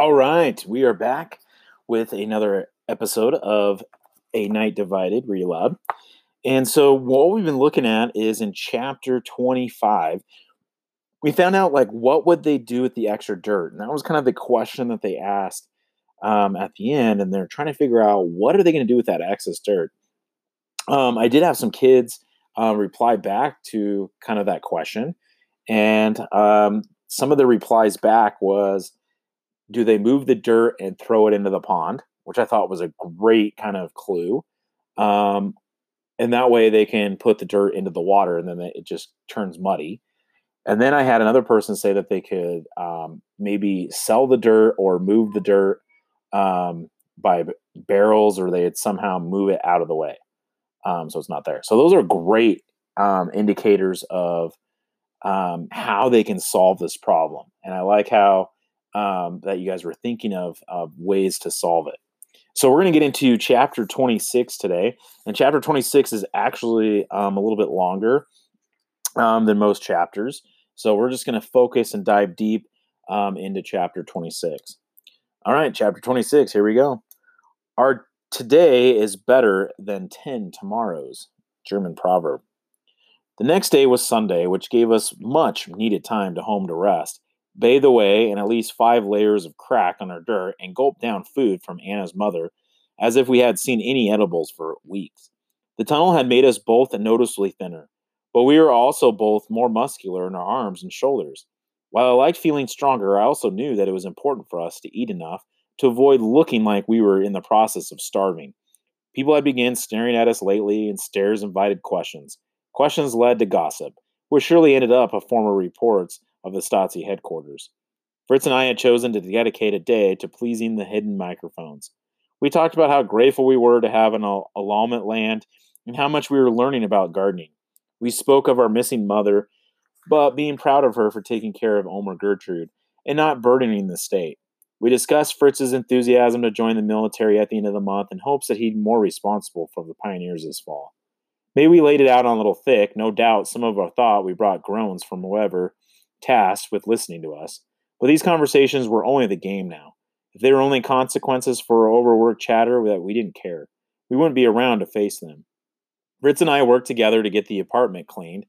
All right, we are back with another episode of A Night Divided Aloud. And so, what we've been looking at is in chapter 25, we found out like what would they do with the extra dirt, and that was kind of the question that they asked um, at the end, and they're trying to figure out what are they going to do with that excess dirt. Um, I did have some kids uh, reply back to kind of that question, and um, some of the replies back was do they move the dirt and throw it into the pond, which I thought was a great kind of clue. Um, and that way they can put the dirt into the water and then it just turns muddy. And then I had another person say that they could um, maybe sell the dirt or move the dirt um, by barrels or they'd somehow move it out of the way. Um, so it's not there. So those are great um, indicators of um, how they can solve this problem. And I like how um, that you guys were thinking of ways to solve it. So we're going to get into chapter 26 today, and chapter 26 is actually um, a little bit longer um, than most chapters. So we're just going to focus and dive deep um, into chapter 26. All right, chapter 26. Here we go. Our today is better than 10 tomorrows. German proverb. The next day was Sunday, which gave us much needed time to home to rest bathe away in at least five layers of crack on our dirt, and gulp down food from Anna's mother as if we had seen any edibles for weeks. The tunnel had made us both noticeably thinner, but we were also both more muscular in our arms and shoulders. While I liked feeling stronger, I also knew that it was important for us to eat enough to avoid looking like we were in the process of starving. People had begun staring at us lately, and stares invited questions. Questions led to gossip, which surely ended up a former reports of the Stasi headquarters. Fritz and I had chosen to dedicate a day to pleasing the hidden microphones. We talked about how grateful we were to have an allotment land and how much we were learning about gardening. We spoke of our missing mother, but being proud of her for taking care of Oma Gertrude and not burdening the state. We discussed Fritz's enthusiasm to join the military at the end of the month in hopes that he'd be more responsible for the pioneers this fall. Maybe we laid it out on a little thick. No doubt some of us thought we brought groans from whoever tasked with listening to us. But these conversations were only the game now. If they were only consequences for our overworked chatter that we didn't care, we wouldn't be around to face them. Fritz and I worked together to get the apartment cleaned,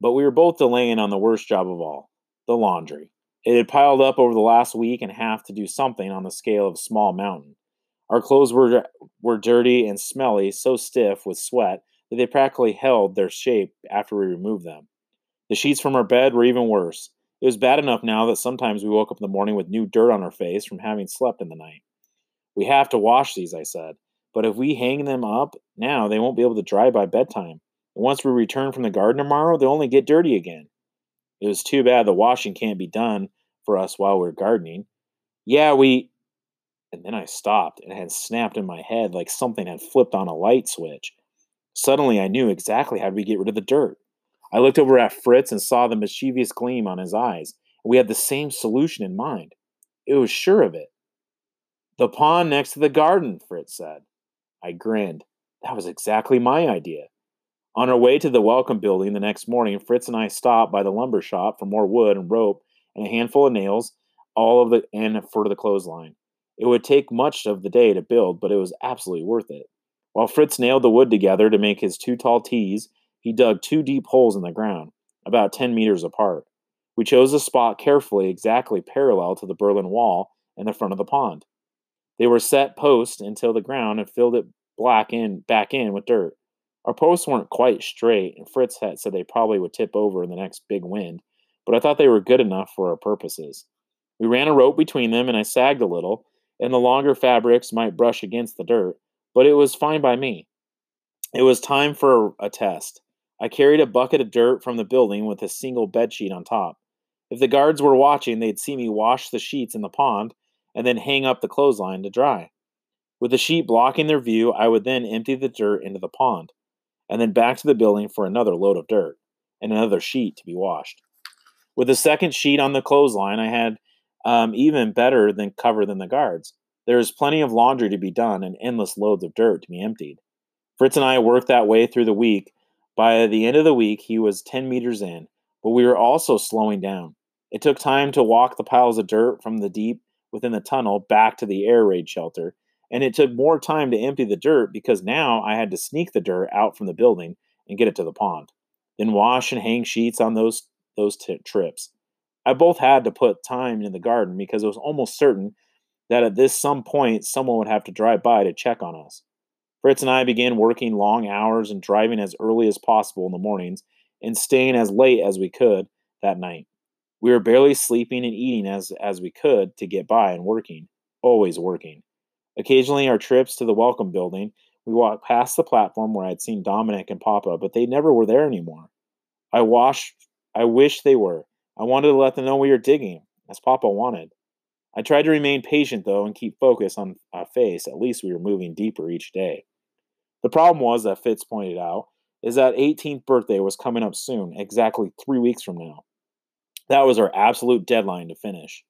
but we were both delaying on the worst job of all the laundry. It had piled up over the last week and a half to do something on the scale of a small mountain. Our clothes were, were dirty and smelly, so stiff with sweat that they practically held their shape after we removed them. The sheets from our bed were even worse. It was bad enough now that sometimes we woke up in the morning with new dirt on our face from having slept in the night. We have to wash these, I said, but if we hang them up now, they won't be able to dry by bedtime. And once we return from the garden tomorrow, they'll only get dirty again. It was too bad the washing can't be done for us while we're gardening. Yeah, we. And then I stopped and had snapped in my head like something had flipped on a light switch. Suddenly, I knew exactly how to get rid of the dirt. I looked over at Fritz and saw the mischievous gleam on his eyes. We had the same solution in mind. It was sure of it. The pond next to the garden, Fritz said. I grinned. That was exactly my idea. On our way to the welcome building the next morning, Fritz and I stopped by the lumber shop for more wood and rope and a handful of nails, all of the and for the clothesline. It would take much of the day to build, but it was absolutely worth it. While Fritz nailed the wood together to make his two tall tees, he dug two deep holes in the ground, about 10 meters apart. We chose a spot carefully, exactly parallel to the Berlin Wall in the front of the pond. They were set posts until the ground and filled it black in back in with dirt. Our posts weren't quite straight, and Fritz had said they probably would tip over in the next big wind, but I thought they were good enough for our purposes. We ran a rope between them, and I sagged a little, and the longer fabrics might brush against the dirt, but it was fine by me. It was time for a test. I carried a bucket of dirt from the building with a single bed sheet on top. If the guards were watching, they'd see me wash the sheets in the pond and then hang up the clothesline to dry. With the sheet blocking their view, I would then empty the dirt into the pond and then back to the building for another load of dirt and another sheet to be washed. With the second sheet on the clothesline, I had um, even better than cover than the guards. There is plenty of laundry to be done and endless loads of dirt to be emptied. Fritz and I worked that way through the week by the end of the week, he was 10 meters in, but we were also slowing down. It took time to walk the piles of dirt from the deep within the tunnel back to the air raid shelter, and it took more time to empty the dirt because now I had to sneak the dirt out from the building and get it to the pond, then wash and hang sheets on those those t- trips. I both had to put time in the garden because it was almost certain that at this some point someone would have to drive by to check on us. Fritz and I began working long hours and driving as early as possible in the mornings and staying as late as we could that night. We were barely sleeping and eating as, as we could to get by and working, always working. Occasionally, our trips to the welcome building, we walked past the platform where I'd seen Dominic and Papa, but they never were there anymore. I washed, I wish they were. I wanted to let them know we were digging, as Papa wanted. I tried to remain patient, though, and keep focus on a face. At least we were moving deeper each day. The problem was, that Fritz pointed out, is that 18th birthday was coming up soon, exactly three weeks from now. That was our absolute deadline to finish.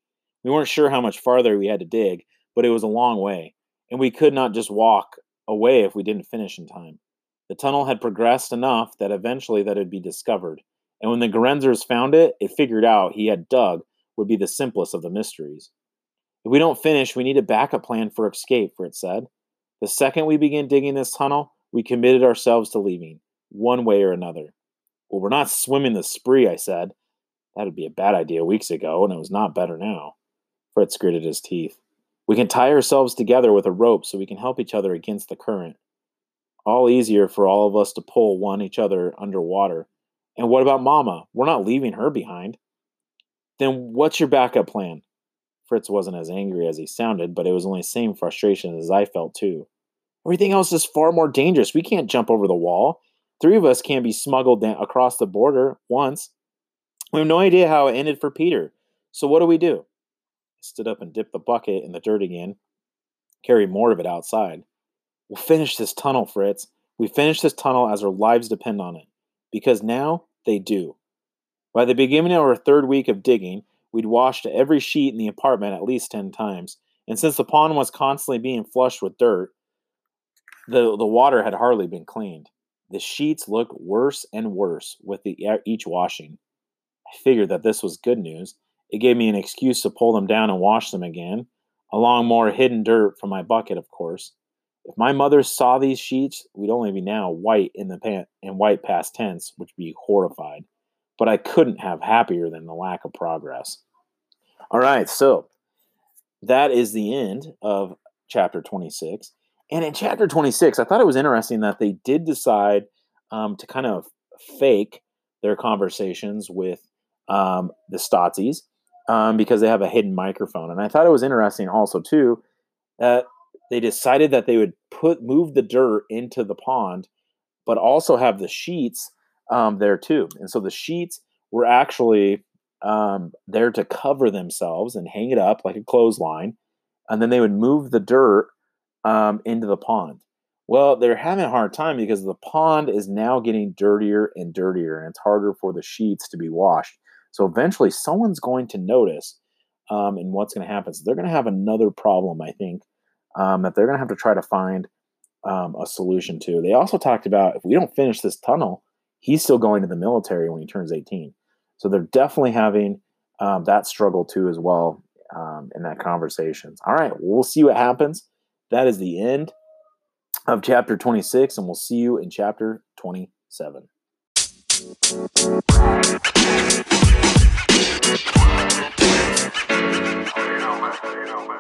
We weren't sure how much farther we had to dig, but it was a long way, and we could not just walk away if we didn't finish in time. The tunnel had progressed enough that eventually that would be discovered, and when the Grenzers found it, it figured out he had dug would be the simplest of the mysteries. If we don't finish, we need a backup plan for escape, Fritz said. The second we begin digging this tunnel, we committed ourselves to leaving, one way or another. Well, we're not swimming the spree, I said. That'd be a bad idea weeks ago, and it was not better now. Fritz gritted his teeth. We can tie ourselves together with a rope so we can help each other against the current. All easier for all of us to pull one each other underwater. And what about Mama? We're not leaving her behind. Then what's your backup plan? Fritz wasn't as angry as he sounded, but it was only the same frustration as I felt too. Everything else is far more dangerous. We can't jump over the wall. Three of us can't be smuggled across the border once. We have no idea how it ended for Peter. So what do we do? I stood up and dipped the bucket in the dirt again, carried more of it outside. We'll finish this tunnel, Fritz. We finish this tunnel as our lives depend on it. Because now they do. By the beginning of our third week of digging, we'd washed every sheet in the apartment at least 10 times. And since the pond was constantly being flushed with dirt, the, the water had hardly been cleaned. The sheets looked worse and worse with the, each washing. I figured that this was good news. It gave me an excuse to pull them down and wash them again, along more hidden dirt from my bucket, of course. If my mother saw these sheets, we'd only be now white in the pant in white past tense, which would be horrified. But I couldn't have happier than the lack of progress. All right, so that is the end of chapter 26. And in chapter 26, I thought it was interesting that they did decide um, to kind of fake their conversations with um, the Stotzies um, because they have a hidden microphone. And I thought it was interesting also too that they decided that they would put move the dirt into the pond, but also have the sheets um, there too. And so the sheets were actually um, there to cover themselves and hang it up like a clothesline, and then they would move the dirt um, into the pond. Well, they're having a hard time because the pond is now getting dirtier and dirtier, and it's harder for the sheets to be washed. So eventually, someone's going to notice, um, and what's going to happen? So they're going to have another problem, I think, um, that they're going to have to try to find um, a solution to. They also talked about if we don't finish this tunnel, he's still going to the military when he turns 18. So they're definitely having um, that struggle too, as well, um, in that conversations. All right, we'll see what happens. That is the end of chapter 26, and we'll see you in chapter 27. You know, man. You know, man.